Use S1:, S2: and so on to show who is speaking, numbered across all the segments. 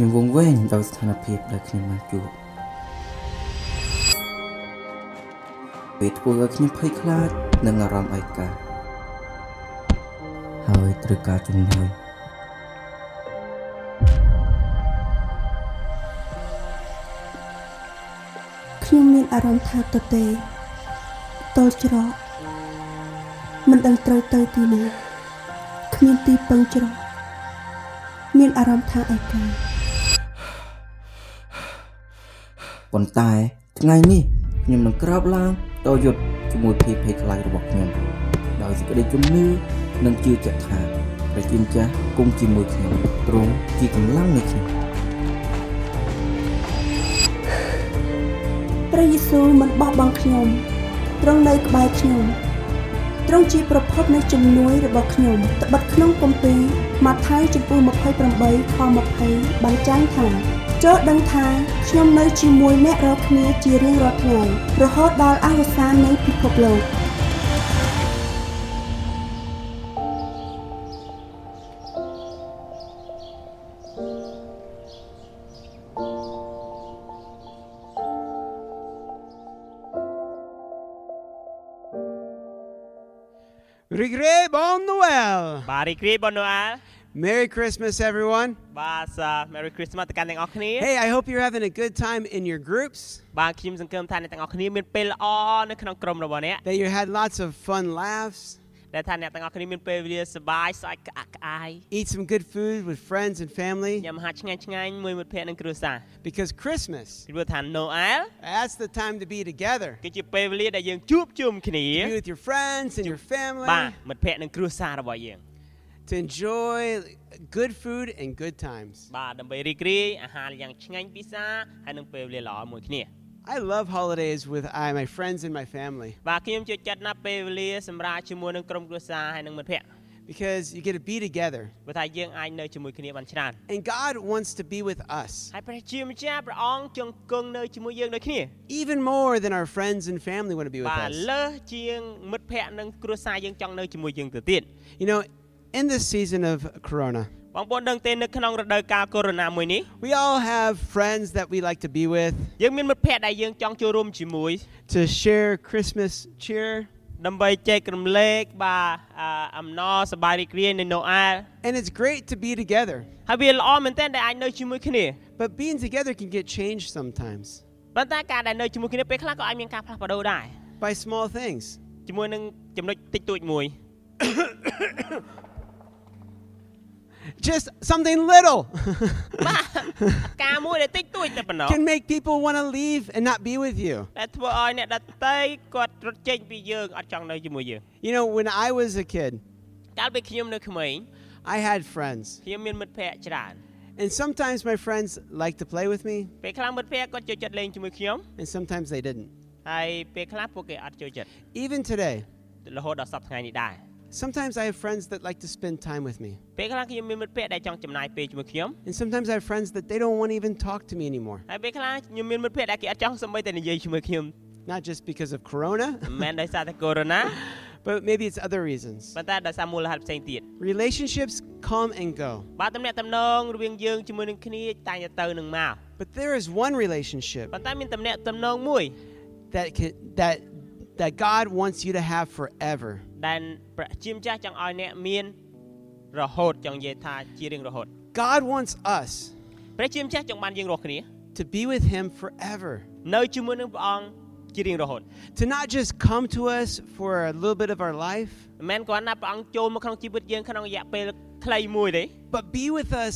S1: ខ្ញុំវង្វេងដោយស្ថានភាពដែលខ្ញុំបានជួបវាធ្វើឲ្យខ្ញុំភ័យខ្លាចនឹងអារម្មណ៍ឯកាហើយត្រូវការជំនួយ
S2: ខ្ញុំមានអារម្មណ៍ថាទទេតល់ច្រកមិនដឹងត្រូវទៅទីណាគ្មានទីពឹងច្រកមានអារម្មណ៍ថាឯកា
S1: ប៉ុន្តែថ្ងៃនេះខ្ញុំនឹងក្រោបឡើងដោយយុទ្ធជាមួយភាពភ័យខ្លាចរបស់ខ្ញុំដោយសេចក្តីជំនឿនិងជឿជាក់ថាព្រះជាម្ចាស់គង់ជាមួយខ្ញុំទ្រង់ជាកម្លាំងនៃខ្ញុំ
S2: ព្រះយេស៊ូវមិនបោះបង់ខ្ញុំទ្រង់នៅក្បែរខ្ញុំទ្រង់ជាប្រភពនៃជំនួយរបស់ខ្ញុំត្បិតក្នុងគម្ពីរម៉ាថាយចំពោះ28ខ20បានចែងថា ចូលដឹងថាខ្ញុំនៅជាមួយអ្នករាល់គ្នាជារៀងរាល់ថ្ងៃរហូតដល់អវសាននៃពិភពលោក
S3: Rigre Bon Noel!
S4: បាទរីករាយបងណូអែល
S3: Merry Christmas, everyone.
S4: បាទសា Merry Christmas ទៅកាន់ទាំងអស់គ្នា
S3: Hey, I hope you're having a good time in your groups,
S4: បាទខ្ញុំសង្ឃឹមថាអ្នកទាំងអស់គ្នាមានពេលល្អនៅក្នុងក្រុមរបស់អ្នក
S3: that you had lots of fun laughs,
S4: ដែលថាអ្នកទាំងអស់គ្នាមានពេលវេលាសប្បាយស្អាតក្អាក់ក្អាយ
S3: eat some good food with friends and family,
S4: ញ៉ាំអាហារឆ្ងាញ់ឆ្ងាញ់មួយមិត្តភ័ក្តិនិងគ្រួសារ
S3: because Christmas,
S4: ពីព្រោះថាណូអែល
S3: that's the time to be together.
S4: គឺជាពេលវេលាដែលយើងជួបជុំគ្នា
S3: Be with your friends and your family,
S4: បាទមិត្តភ័ក្តិនិងគ្រួសាររបស់យើង
S3: to enjoy good food and good times.
S4: បាទដើម្បីរីករាយអាហារយ៉ាងឆ្ងាញ់ពិសាហើយនឹងពេលវេលាល្អមួយគ្នា
S3: I love holidays with I, my friends and my family
S4: បាទខ្ញុំចូលចិត្តណាស់ពេលវេលាសម្រាប់ជាមួយនឹងក្រុមគ្រួសារហើយនឹងមិត្តភ័ក្តិ
S3: because you get to be together.
S4: ព្រោះថាយើងអាចនៅជាមួយគ្នាបានច្រើន
S3: And God wants to be with us
S4: ហើយព្រះជាម្ចាស់ព្រះអង្គចង់គង់នៅជាមួយយើងដូចគ្នា
S3: even more than our friends and family want to be with
S4: បាទ
S3: us.
S4: លើសជាងមិត្តភ័ក្តិនិងគ្រួសារយើងចង់នៅជាមួយយើងទៅទៀត
S3: You know, in this season of Corona,
S4: បងប្អូនដឹងទេនៅក្នុងរដូវកាលកូវីដ -19 មួយនេះ
S3: we all have friends that we like to be with,
S4: យើងមានមិត្តភ័ក្តិដែលយើងចង់ចូលរួមជាមួយ
S3: to share Christmas cheer.
S4: ដើម្បីចែករំលែកបាទអឺអំណរសប្បាយរីករាយនៅណូអែល
S3: And it's great to be together.
S4: ហើយវាល្អមែនទែនដែលអាចនៅជាមួយគ្នា
S3: But being together can get changed sometimes
S4: ប៉ុន្តែការដែលនៅជាមួយគ្នាពេលខ្លះក៏អាចមានការផ្លាស់ប្ដូរដែរ
S3: by small things.
S4: ជាមួយនឹងចំណុចតិចតួចមួយ
S3: just something little. Can make people want to leave and not be with you. You know, when I was a kid, I had friends. And sometimes my friends liked to play with me, and sometimes they didn't. Even today,
S4: រហូតដល់សប្តាហ៍ថ្ងៃនេះដែរ
S3: sometimes I have friends that like to spend time with me.
S4: ពេលខ្លះខ្ញុំមានមិត្តភ័ក្តិដែលចង់ចំណាយពេលជាមួយខ្ញុំ
S3: And sometimes I have friends that they don't want to even talk to me anymore.
S4: ហើយពេលខ្លះខ្ញុំមានមិត្តភ័ក្តិដែលគេអត់ចង់សូម្បីតែនិយាយជាមួយខ្ញុំ
S3: Not just because of Corona,
S4: មិនមែនដោយសារតែកូវីដ -19
S3: but maybe it's other reasons.
S4: ប៉ុន្តែដោយសារមូលហេតុផ្សេងទៀត
S3: Relationships come and go.
S4: បាទតំណែងតំណងរវាងយើងជាមួយនឹងគ្នាតែងតែទៅនឹងមក
S3: But there is one relationship
S4: ប៉ុន្តែមានតំណែងតំណងមួយ
S3: that can, that that God wants you to have forever.
S4: ដែលព្រះជាម្ចាស់ចង់ឲ្យអ្នកមានរហូតចង់និយាយថាជារៀងរហូត
S3: God wants us
S4: ព្រះជាម្ចាស់ចង់បានយើងរាល់គ្នា
S3: to be with him forever.
S4: នៅជាមួយនឹងព្រះអង្គជារៀងរហូត
S3: To not just come to us for a little bit of our life,
S4: មិនមែនគ្រាន់តែព្រះអង្គចូលមកក្នុងជីវិតយើងក្នុងរយៈពេលខ្លីមួយទេ
S3: but be with us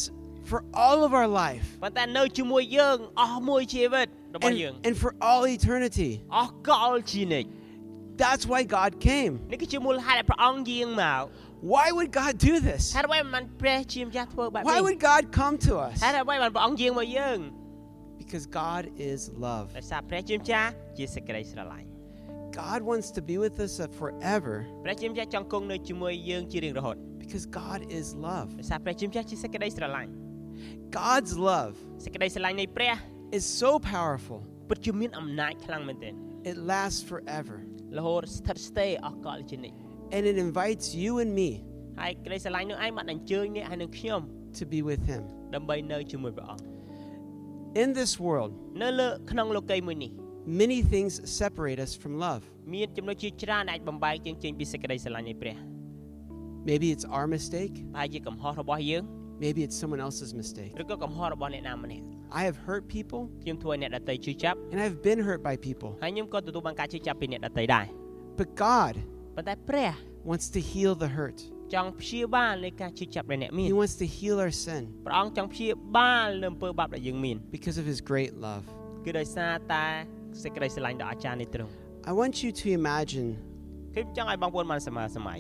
S3: for all of our life
S4: ប៉ុន្តែនៅជាមួយយើងអស់មួយជីវិតរបស់យើង
S3: and, and for all eternity.
S4: អស់កលជានិច្ច
S3: That's why God came.
S4: នេះគឺជាមូលហេតុដែលព្រះអង្គយាងមក
S3: Why would God do this?
S4: ហេតុអ្វីមិនព្រះជាម្ចាស់ធ្វើបែប
S3: Why
S4: នេះ
S3: would God come to us?
S4: ហេតុអ្វីមិនព្រះអង្គយាងមកយើង
S3: Because God is love.
S4: ដោយសារព្រះជាម្ចាស់ជាសេចក្តីស្រឡាញ់
S3: God wants to be with us forever
S4: ព្រះជាម្ចាស់ចង់គង់នៅជាមួយយើងជារៀងរហូត
S3: because God is love.
S4: ដោយសារព្រះជាម្ចាស់ជាសេចក្តីស្រឡាញ់
S3: God's love
S4: សេចក្តីស្រឡាញ់នៃព្រះ
S3: is so powerful,
S4: ពិតជាមានអំណាចខ្លាំងមែនទែន
S3: it lasts forever.
S4: រហូតស្ថិតស្ថេរអស់កលជានិច្ច
S3: And it invites you and me
S4: ហើយក្តីស្រឡាញ់នោះឯងបានអញ្ជើញអ្នកហើយនឹងខ្ញុំ
S3: to be with Him.
S4: ដើម្បីនៅជាមួយព្រះអង្គ
S3: In this world,
S4: នៅលើក្នុងលោកីយ៍មួយនេះ
S3: many things separate us from love.
S4: មានចំណុចជាច្រើនដែលអាចបំបែកយើងចេញពីសេចក្តីស្រឡាញ់នៃព្រះ
S3: Maybe it's our mistake,
S4: ប្រហែលជាកំហុសរបស់យើង
S3: maybe it's someone else's mistake.
S4: ឬក៏កំហុសរបស់អ្នកណាម្នាក់
S3: I have hurt people,
S4: ខ្ញុំធ្វើឲ្យអ្នកដទៃជឿចាប់
S3: and I've been hurt by people.
S4: ហើយខ្ញុំក៏ទទួលបានការជឿចាប់ពីអ្នកដទៃដែរ
S3: But God
S4: ប៉ុន្តែព្រះ
S3: wants to heal the hurt,
S4: ចង់ព្យាបាលនៃការជឿចាប់ដែលអ្នកមាន
S3: He wants to heal our sin
S4: ព្រះអង្គចង់ព្យាបាលលើអំពើបាបដែលយើងមាន
S3: because of His great love.
S4: គឺដោយសារតែសេចក្តីស្រឡាញ់ដ៏អស្ចារ្យនេះទ្រង់
S3: I want you to imagine
S4: ខ្ញុំចង់ឲ្យបងប្អូនបានសម័យសម័យ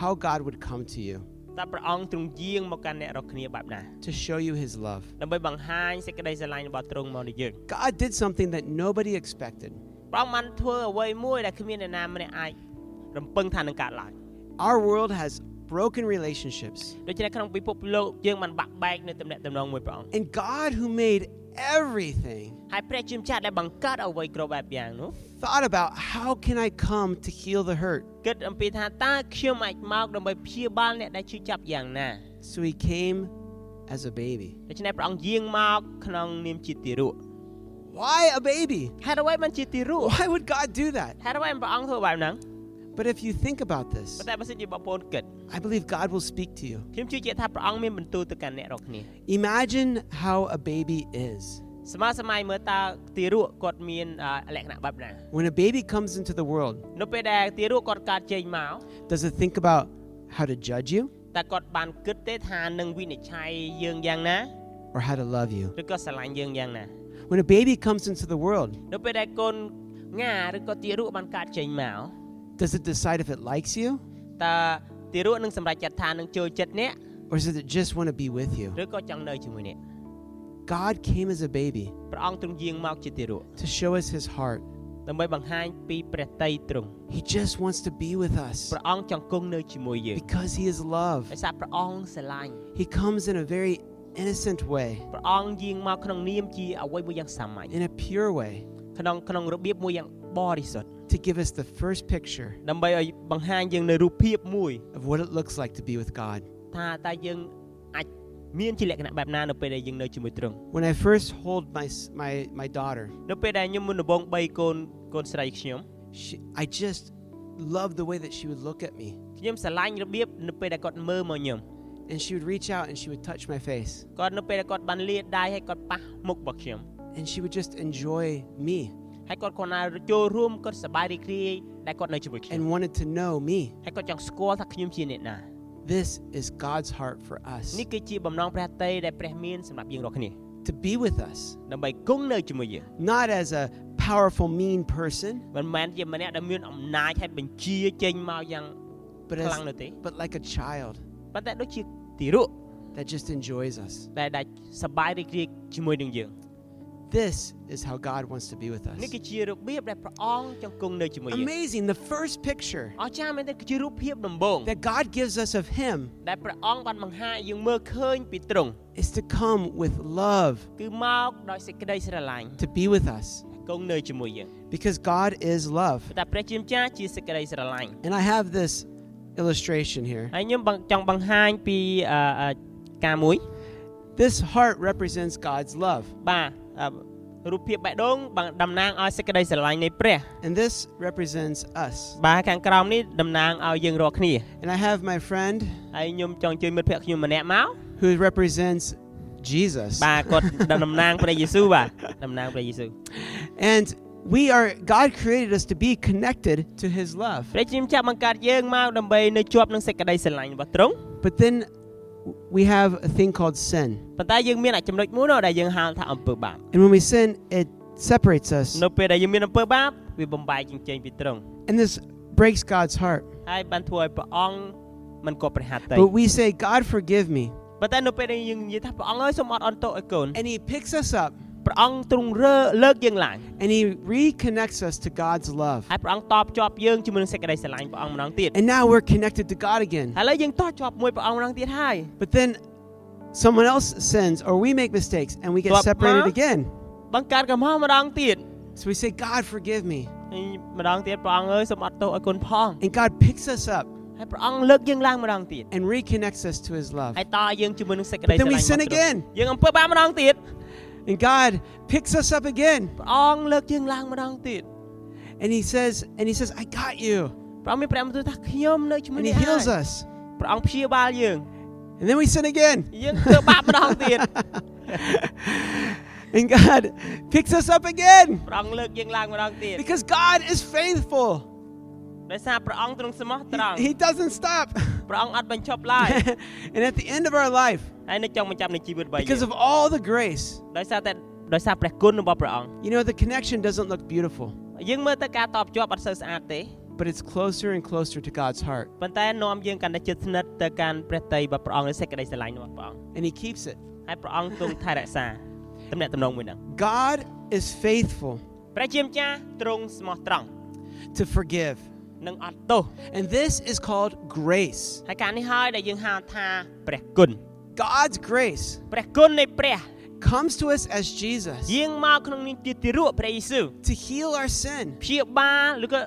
S3: how God would come to you
S4: តើព្រះអង្គទ្រង់យាងមកកាន់អ្នករាល់គ្នាបែបណា
S3: to show you His love.
S4: ដើម្បីបង្ហាញសេចក្តីស្រឡាញ់របស់ទ្រង់មកដល់យើង
S3: God did something that nobody expected.
S4: ព្រះអង្គបានធ្វើអ្វីមួយដែលគ្មានអ្នកណាម្នាក់អាចរំពឹងថានឹងកើតឡើង
S3: Our world has broken relationships.
S4: ដូច្នេះក្នុងពិភពលោកយើងបានបាក់បែកនៅទំនាក់ទំនងមួយព្រះអង្គ
S3: And God, who made everything,
S4: ហើយព្រះជាម្ចាស់ដែលបង្កើតអ្វីគ្រប់បែបយ៉ាងនោះ
S3: thought about how can I come to heal the hurt.
S4: គិតអំពីថាតើខ្ញុំអាចមកដើម្បីព្យាបាលអ្នកដែលឈឺចាប់យ៉ាងណា
S3: So He came as a baby.
S4: ដូច្នេះព្រះអង្គយាងមកក្នុងនាមជាទារក
S3: Why a baby?
S4: ហេតុអ្វីបានជាទារក
S3: Why would God do that?
S4: ហេតុអ្វីព្រះអង្គធ្វើបែបហ្នឹង
S3: But if you think about this,
S4: ប៉ុន្តែបើសិនជាបងប្អូនគិត
S3: I believe God will speak to you.
S4: ខ្ញុំជឿជាក់ថាព្រះអង្គមានបន្ទូលទៅកាន់អ្នករាល់គ្នា
S3: Imagine how a baby is.
S4: សម័យសម័យមើលតើទារកគាត់មានអឺលក្ខណៈបែបណា
S3: When a baby comes into the world,
S4: នៅពេលដែលទារកគាត់កើតចេញមក
S3: does it think about how to judge you
S4: តើគាត់បានគិតទេថានឹងវិនិច្ឆ័យយើងយ៉ាងណា
S3: or how to love you?
S4: ឬក៏ស្រឡាញ់យើងយ៉ាងណា
S3: When a baby comes into the world,
S4: នៅពេលដែលកូនងាឬក៏ទារកបានកើតចេញមក
S3: does it decide if it likes you
S4: តើទារកនឹងសម្រេចចិត្តថានឹងចូលចិត្តអ្នក
S3: or does it just want to be with you?
S4: ឬក៏ចង់នៅជាមួយអ្នក
S3: God came as a baby
S4: ព្រះអង្គទ្រង់យាងមកជាទារក
S3: to show us his heart.
S4: ដើម្បីបង្ហាញពីព្រះតីទ្រង់
S3: He just wants to be with us
S4: ព្រះអង្គចង់គង់នៅជាមួយយើង
S3: because he is love.
S4: ដោយសារព្រះអង្គស្រឡាញ់
S3: He comes in a very innocent way,
S4: ព្រះអង្គយាងមកក្នុងនាមជាអ្វីមួយយ៉ាងសាមញ្ញ
S3: in a pure way,
S4: ក្នុងក្នុងរបៀបមួយយ៉ាងបរិសុទ្ធ
S3: to give us the first picture
S4: ដើម្បីឲ្យបង្ហាញយើងនៅរូបភាពមួយ
S3: of what it looks like to be with God.
S4: ថាតើយើងអាច មានជាលក្ខណៈបែបណានៅពេលដែលយើងនៅជាមួយទ្រង់
S3: When I first hold my s- my my daughter,
S4: នៅពេលដែលខ្ញុំមុនដំបូង3កូនកូនស្រីខ្ញុំ
S3: she, I just loved the way that she would look at me,
S4: ខ្ញុំស្រឡាញ់របៀបនៅពេលដែលគាត់មើលមកខ្ញុំ
S3: and she would reach out and she would touch my face,
S4: គាត់នៅពេលដែលគាត់បានលាដៃហើយគាត់ប៉ះមុខរបស់ខ្ញុំ
S3: and she would just enjoy me
S4: ហើយគាត់គាត់ណាចូលរួមគាត់សប្បាយរីករាយដែលគាត់នៅជាមួយខ្ញុំ
S3: and wanted to know me.
S4: ហើយគាត់ចង់ស្គាល់ថាខ្ញុំជាអ្នកណា
S3: This is God's heart for us
S4: នេះគឺជាបំណងព្រះតីដែលព្រះមានសម្រាប់យើងរាល់គ្នា
S3: to be with us,
S4: ដើម្បីគង់នៅជាមួយយើង
S3: not as a powerful, mean person,
S4: មិនមែនជាម្នាក់ដែលមានអំណាចហើយបញ្ជាចេញមកយ៉ាង
S3: but
S4: ខ្លាំង
S3: as
S4: នោះទេ
S3: but like a child
S4: ប៉ុន្តែដូចជាទីរក់
S3: that just enjoys us.
S4: ដែលដែលសប្បាយរីករាយជាមួយនឹងយើង
S3: This is how God wants to be with us.
S4: នេះគឺជារបៀបដែលព្រះអង្គចង់គង់នៅជាមួយយើង
S3: Amazing. The first picture
S4: អស្ចារ្យមែនទេគឺជារូបភាពដំបូង
S3: that God gives us of Him
S4: ដែលព្រះអង្គបានបង្ហាញឲ្យយើងមើលឃើញពីទ្រង់
S3: is to come with love
S4: គឺមកដោយសេចក្តីស្រឡាញ់
S3: to be with us
S4: គង់នៅជាមួយយើង
S3: because God is love.
S4: ប៉ុន្តែព្រះជាម្ចាស់ជាសេចក្តីស្រឡាញ់
S3: And I have this illustration here.
S4: ហើយខ្ញុំបង្ចង់បង្ហាញពីអឺអឺការមួយ
S3: This heart represents God's love,
S4: បាទអឺ រូបភាពបេះដូងបានតំណាងឲ្យសេចក្តីស្រឡាញ់នៃព្រះ
S3: and this represents us.
S4: បាទខាងក្រោមនេះតំណាងឲ្យយើងរាល់គ្នា
S3: And I have my friend
S4: ហើយខ្ញុំចង់ជួយមិត្តភក្តិខ្ញុំម្នាក់មក
S3: who represents Jesus.
S4: បាទគាត់តំណាងព្រះយេស៊ូវបាទតំណាងព្រះយេស៊ូវ
S3: And we are, God created us to be connected to His love.
S4: ព្រះជាម្ចាស់បង្កើតយើងមកដើម្បីនៅជាប់នឹងសេចក្តីស្រឡាញ់របស់ទ្រង់
S3: But then we have a thing called sin.
S4: ប៉ុន្តែយើងមានអាចចំណុចមួយនោះដែលយើងហៅថាអំពើបាប
S3: And when we sin, it separates us.
S4: នៅពេលដែលយើងមានអំពើបាបវាបំបែកយើងចេញពីទ្រង់
S3: And this breaks God's heart.
S4: ហើយបានធ្វើឲ្យព្រះអង្គមិនគប់ព្រះហត្ថី
S3: But we say, God, forgive me.
S4: ប៉ុន្តែនៅពេលដែលយើងនិយាយថាព្រះអង្គអើយសូមអត់អន់ទោសឲ្យកូន
S3: And He picks us up
S4: ព្រះអង្គទ្រង់រើលើកយើងឡើង
S3: and He reconnects us to God's love.
S4: ហើយព្រះអង្គតបជាប់យើងជាមួយនឹងសេចក្តីស្រឡាញ់ព្រះអង្គម្ដងទៀត
S3: And now we're connected to God again.
S4: ឥឡូវយើងតជាប់មួយព្រះអង្គម្ដងទៀតហើយ
S3: But then someone else sins or we make mistakes and we get
S4: Swap
S3: separated
S4: ma?
S3: again.
S4: បង្កើតកំហុសម្ដងទៀត
S3: So we say, God, forgive me.
S4: ហើយម្ដងទៀតព្រះអង្គអើយសូមអត់ទោសឲ្យកូនផង
S3: And God picks us up
S4: ហើយព្រះអង្គលើកយើងឡើងម្ដងទៀត
S3: and reconnects us to His love.
S4: ហើយតយើងជាមួយនឹងសេចក្តី
S3: But then
S4: ស្រ
S3: we
S4: ឡាញ់
S3: sin
S4: របស់ទ្រង់
S3: again.
S4: យើងអំពើបាបម្ដងទៀត
S3: And God picks us up again
S4: ព្រះអង្គលើកយើងឡើងម្ដងទៀត
S3: and he says and he says I got you
S4: ព្រះអង្គមានព្រះបន្ទូលថាខ្ញុំនៅជាមួយ
S3: and he
S4: អ្នកហើយ
S3: heals us.
S4: ព្រះអង្គព្យាបាលយើង
S3: And then we sin again.
S4: យើងធ្វើបាបម្ដងទៀត
S3: And God picks us up again
S4: ព្រះអង្គលើកយើងឡើងម្ដងទៀត
S3: because God is faithful.
S4: ដោយសារព្រះអង្គទ្រង់ស្មោះត្រង់
S3: He doesn't stop.
S4: ព្រះអង្គអត់បញ្ចប់ឡើយ
S3: and at the end of our life,
S4: ហើយនៅចុងបញ្ចប់នៃជីវិតរបស់យើង
S3: because of all the grace,
S4: ដោយសារតែដោយសារព្រះគុណរបស់ព្រះអង្គ
S3: you know, the connection doesn't look beautiful,
S4: យើងមើលទៅការតបជាប់អត់សូវស្អាតទេ
S3: but it's closer and closer to God's heart.
S4: ប៉ុន្តែនាំយើងកាន់តែជិតស្និទ្ធទៅកាន់ព្រះតីរបស់ព្រះអង្គនៃសេចក្តីស្រឡាញ់របស់ព្រះអង្គ
S3: And He keeps it.
S4: ហើយព្រះអង្គទ្រង់ថែរក្សាទំនាក់ទំនងមួយហ្នឹង
S3: God is faithful
S4: ព្រះជាម្ចាស់ទ្រង់ស្មោះត្រង់
S3: to forgive.
S4: និងអត់ទោស
S3: And this is called grace.
S4: ហើយការនេះហើយដែលយើងហៅថាព្រះគុណ
S3: God's grace
S4: ព្រះគុណនៃព្រះ
S3: comes to us as Jesus
S4: យាងមកក្នុងនាមជាទារកព្រះយេស៊ូវ
S3: to heal our sin.
S4: ព្យាបាលឬក៏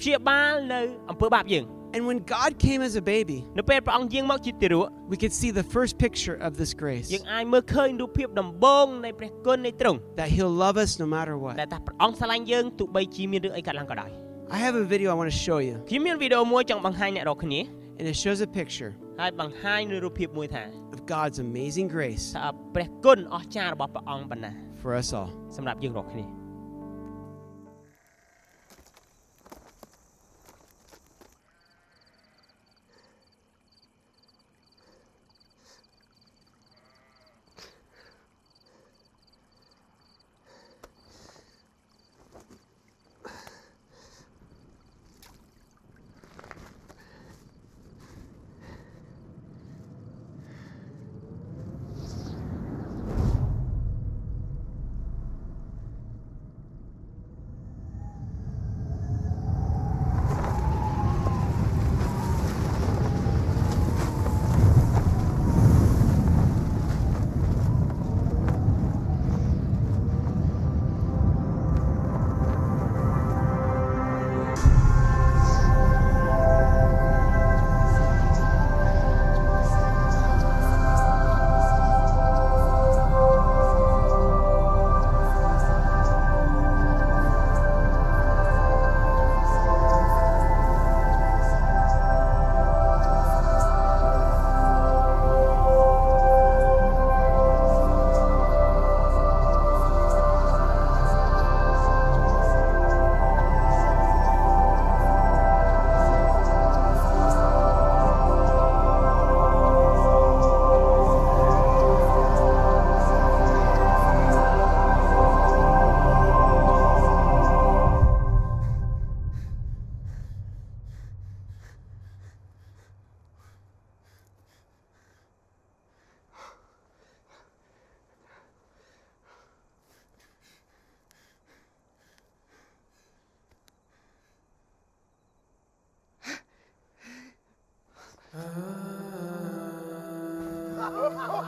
S4: ព្យាបាលនៅអំពើបាបយើង
S3: And when God came as a baby,
S4: នៅពេលព្រះអង្គយាងមកជាទារក
S3: we could see the first picture of this grace
S4: យើងអាចមើលឃើញរូបភាពដំបូងនៃព្រះគុណនៃទ្រង់
S3: that He'll love us no matter what.
S4: ដែលថាព្រះអង្គស្រឡាញ់យើងទោះបីជាមានរឿងអីកើតឡើងក៏ដោយ
S3: I have a video I want to show you,
S4: ខ្ញុំមានវីដេអូមួយចង់បង្ហាញអ្នករាល់គ្នា
S3: and it shows a picture
S4: ហើយបង្ហាញនូវរូបភាពមួយថា
S3: of God's amazing grace
S4: ថាព្រះគុណអស្ចារ្យរបស់ព្រះអង្គប៉ុណ្ណា
S3: for us all.
S4: សម្រាប់យើងរាល់គ្នា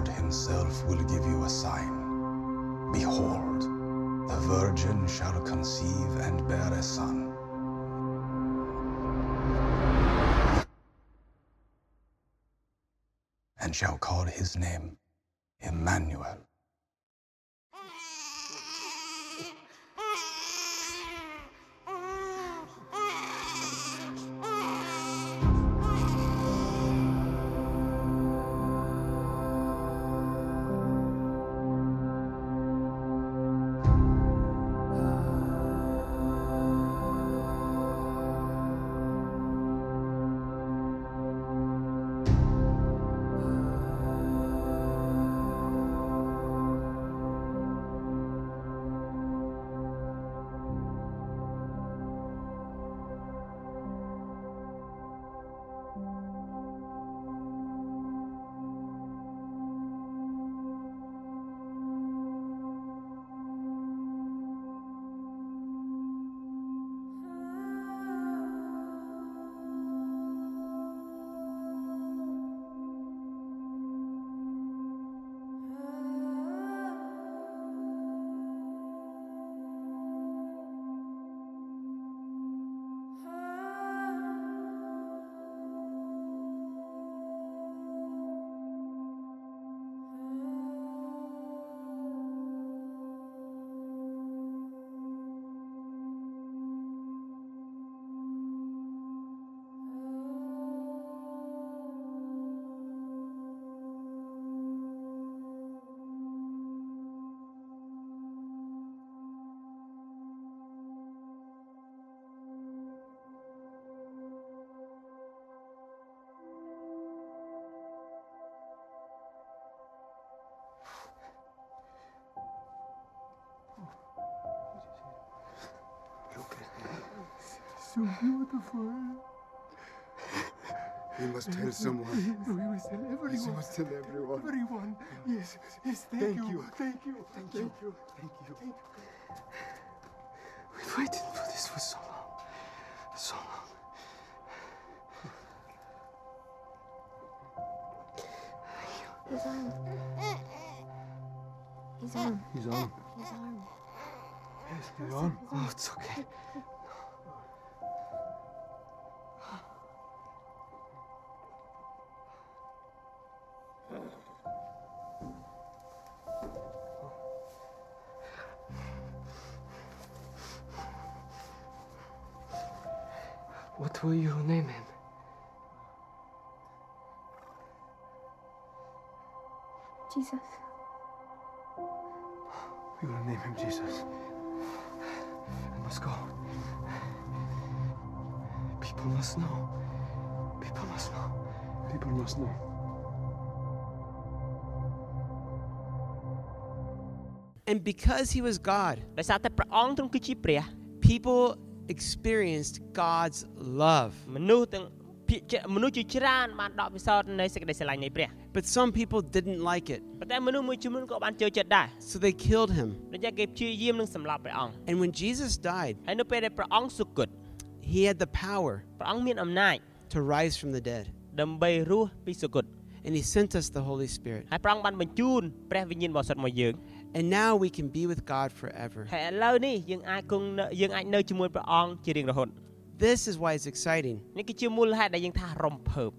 S5: Lord himself will give you a sign. Behold, the virgin shall conceive and bear a son. And shall call his name Emmanuel,
S6: so beautiful.
S5: We must tell someone.
S6: We must tell everyone.
S5: We must tell everyone.
S6: Everyone. Yes, yes, thank,
S5: Thank
S6: you.
S5: you.
S6: Thank you. Thank you.
S5: Thank you.
S6: We've waited for this for so long. So long.
S7: His arm. His arm.
S6: His arm.
S7: His arm.
S6: Yes, his arm. Oh, it's okay. What will you name him?
S7: Jesus.
S6: We will name him Jesus. I must go. People must know. People must know. People must know.
S3: And because he was God, people experienced God's love.
S4: មនុស្សទាំងភាគច្រើនមនុស្សជាច្រើនបានដកពិសោធន៍នៃសេចក្តីស្រឡាញ់នៃព្រះ
S3: But some people didn't like it,
S4: ប៉ុន្តែមនុស្សមួយចំនួនក៏បានចូលចិត្តដែរ
S3: so they killed him.
S4: ដូចជាគេព្យាយាមនឹងសម្លាប់ព្រះអង្គ
S3: And when Jesus died,
S4: ហើយនៅពេលដែលព្រះអង្គសុគត
S3: he had the power
S4: ព្រះអង្គមានអំណាច
S3: to rise from the dead.
S4: ដើម្បីរស់ពីសុគត
S3: And he sent us the Holy Spirit.
S4: ហើយព្រះអង្គបានបញ្ជូនព្រះវិញ្ញាណបរិសុទ្ធមកយើង
S3: And now we can be with God forever.
S4: ហើយឥឡូវនេះយើងអាចគង់នៅយើងអាចនៅជាមួយព្រះអង្គជារៀងរហូត
S3: This is why it's exciting.
S4: នេះគឺជាមូលហេតុដែលយើងថារំភើប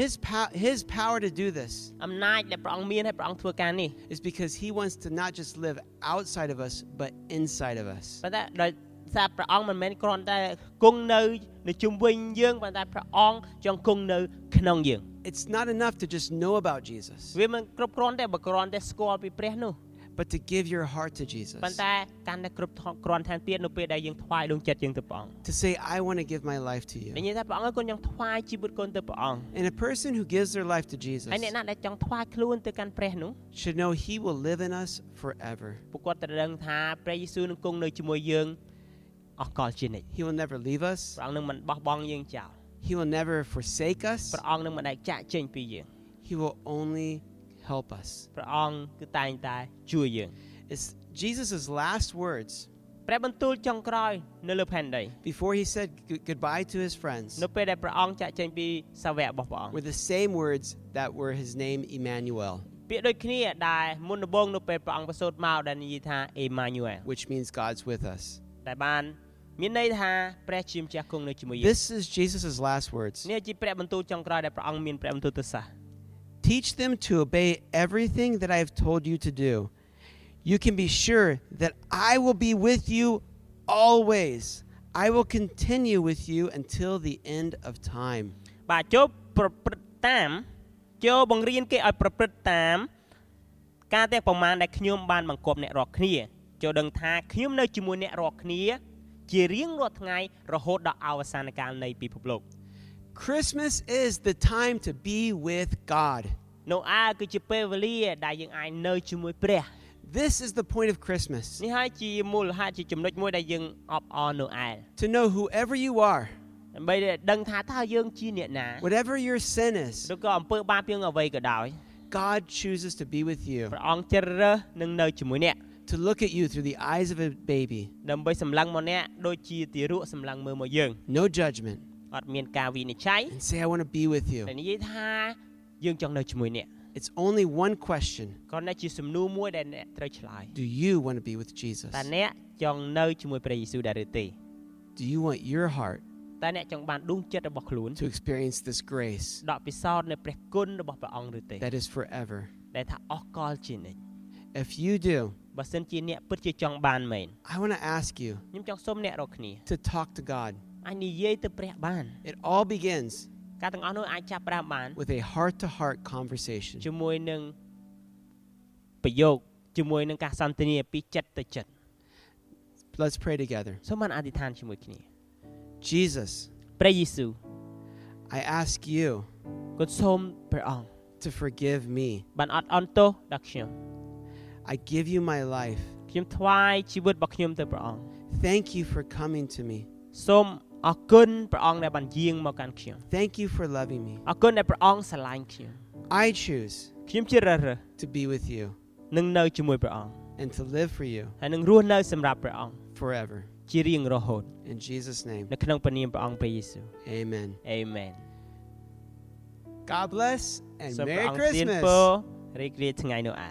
S3: His, pow- his power to do this
S4: អំណាចដែលព្រះអង្គមានហើយព្រះអង្គធ្វើការនេះ
S3: is because he wants to not just live outside of us, but inside of us.
S4: ប៉ុន្តែដោយសារព្រះអង្គមិនមែនគ្រាន់តែគង់នៅនៅជុំវិញយើងប៉ុន្តែព្រះអង្គចង់គង់នៅក្នុងយើង
S3: It's not enough to just know about Jesus,
S4: វាមិនគ្រប់គ្រាន់តែបើគ្រាន់តែស្គាល់ពីព្រះនោះ
S3: but to give your heart to Jesus.
S4: ប៉ុន្តែកាន់តែគ្រប់គ្រាន់ថែមទៀតនៅពេលដែលយើងថ្វាយដួងចិត្តយើងទៅព្រះអង្គ
S3: To say, I want to give my life to
S4: និ
S3: you.
S4: យាយថាព្រះអង្គឲ្យកូនចង់ថ្វាយជីវិតកូនទៅព្រះអង្គ
S3: And a person who gives their life to Jesus
S4: ហើយអ្នកណាដែលចង់ថ្វាយខ្លួនទៅកាន់ព្រះនោះ
S3: should know he will live in us forever.
S4: ពួកគាត់ត្រូវដឹងថាព្រះយេស៊ូវនឹងគង់នៅជាមួយយើងអស់កលជានិច្ច
S3: He will never leave us,
S4: ព្រះអង្គនឹងមិនបោះបង់យើងចោល
S3: he will never forsake us,
S4: ព្រះអង្គនឹងមិនដែលចាក់ចេញពីយើង
S3: he will only help us.
S4: ព្រះអង្គគឺតែងតែជួយយើង
S3: It's Jesus' last words
S4: ព្រះបន្ទូលចុងក្រោយនៅលើផែនដី
S3: before he said g- goodbye to his friends
S4: នៅពេលដែលព្រះអង្គចាក់ចេញពីសាវករបស់ព្រះអង្គ
S3: were the same words that were his name Emmanuel,
S4: ពាក្យដូចគ្នាដែលមុនដំបូងនៅពេលព្រះអង្គប្រសូតមកដែលនិយាយថាអេម៉ាញូអែល
S3: which means God's with us.
S4: ដែលបានមានន័យថាព្រះជាម្ចាស់គង់នៅជាមួយយើង
S3: This is Jesus' last words.
S4: នេះជាព្រះបន្ទូលចុងក្រោយដែលព្រះអង្គមានព្រះបន្ទូលទៅសាស
S3: Teach them to obey everything that I have told you to do. You can be sure that I will be with you always. I will continue with you until the end of time.
S4: បាទចូលប្រព្រឹត្តតាមចូលបង្រៀនគេឲ្យប្រព្រឹត្តតាម ការទាំងប្រមាណដែលខ្ញុំបានបង្គាប់អ្នករាល់គ្នាចូលដឹងថាខ្ញុំនៅជាមួយអ្នករាល់គ្នា ជារៀងរាល់ថ្ងៃរហូតដល់អវសានកាលនៃពិភពលោក
S3: Christmas is the time to be with God.
S4: នៅអើគឺជាពេលវេលាដែលយើងអាចនៅជាមួយព្រះ
S3: This is the point of Christmas
S4: នេះហើយជាមូលហេតុជាចំណុចមួយដែលយើងអបអរនៅអែល
S3: to know whoever you are,
S4: ដើម្បីដឹងថាតើយើងជាអ្នកណា
S3: whatever your sin is,
S4: ឬក៏អំពើបាបយើងអ្វីក៏ដោយ
S3: God chooses to be with you,
S4: ព្រះអង្គជ្រើសរើសនឹងនៅជាមួយអ្នក
S3: to look at you through the eyes of a baby.
S4: ដើម្បីសម្លឹងមកអ្នកដូចជាទារកសម្លឹងមើលមកយើង
S3: No judgment.
S4: អត់មានការវិនិច្ឆ័យ
S3: And say, I want to be with you.
S4: តែនិយាយថាយើងចង់នៅជាមួយអ្នក
S3: It's only one question
S4: គ្រាន់តែជាសំណួរមួយដែលអ្នកត្រូវឆ្លើយ
S3: Do you want to be with Jesus?
S4: តើអ្នកចង់នៅជាមួយព្រះយេស៊ូវដែរឬទេ
S3: Do you want your heart
S4: តើអ្នកចង់បានដួងចិត្តរបស់ខ្លួន
S3: to experience this grace
S4: ដកពិសោធន៍នៅព្រះគុណរបស់ព្រះអង្គឬទេ
S3: that is forever?
S4: ដែលថាអស់កលជានិច្ច
S3: If you do,
S4: បើសិនជាអ្នកពិតជាចង់បានមែន
S3: I want to ask you
S4: ខ្ញុំចង់សុំអ្នករាល់គ្នា
S3: to talk to God.
S4: អាចនិយាយទៅព្រះបាន
S3: It all begins
S4: ការទាំងអស់នោះអាចចាប់ផ្ដើមបាន
S3: with a heart to heart conversation.
S4: ជាមួយនឹងប្រយោគជាមួយនឹងការសន្ទនាពីចិត្តទៅចិត្ត
S3: Let's pray together.
S4: សូមបានអធិដ្ឋានជាមួយគ្នា
S3: Jesus,
S4: ព្រះយេស៊ូវ
S3: I ask you
S4: គុណសូមព្រះអង្គ
S3: to forgive me.
S4: បានអត់អន់ទោសដល់ខ្ញុំ
S3: I give you my life.
S4: ខ្ញុំថ្វាយជីវិតរបស់ខ្ញុំទៅព្រះអង្គ
S3: Thank you for coming to me.
S4: សូម អរគុណព្រះអង្គដែលបានយាងមកកាន់ខ្ញុំ
S3: Thank you for loving me.
S4: អរគុណដែលព្រះអង្គស្រឡាញ់ខ្ញុំ
S3: I choose
S4: ខ្ញុំជ្រើសរើស
S3: to be with you
S4: នឹងនៅជាមួយព្រះអង្គ
S3: and to live for you
S4: ហើយនឹងរស់នៅសម្រាប់ព្រះអង្គ
S3: forever.
S4: ជារៀងរហូត
S3: In Jesus' name,
S4: នៅក្នុងព្រះនាមព្រះអង្គព្រះយេស៊ូវ
S3: amen.
S4: អេមែន
S3: God bless and
S4: សូមព្រះ
S3: Merry
S4: អង្គទាន
S3: Christmas.
S4: ពររីករាយថ្ងៃនោះអា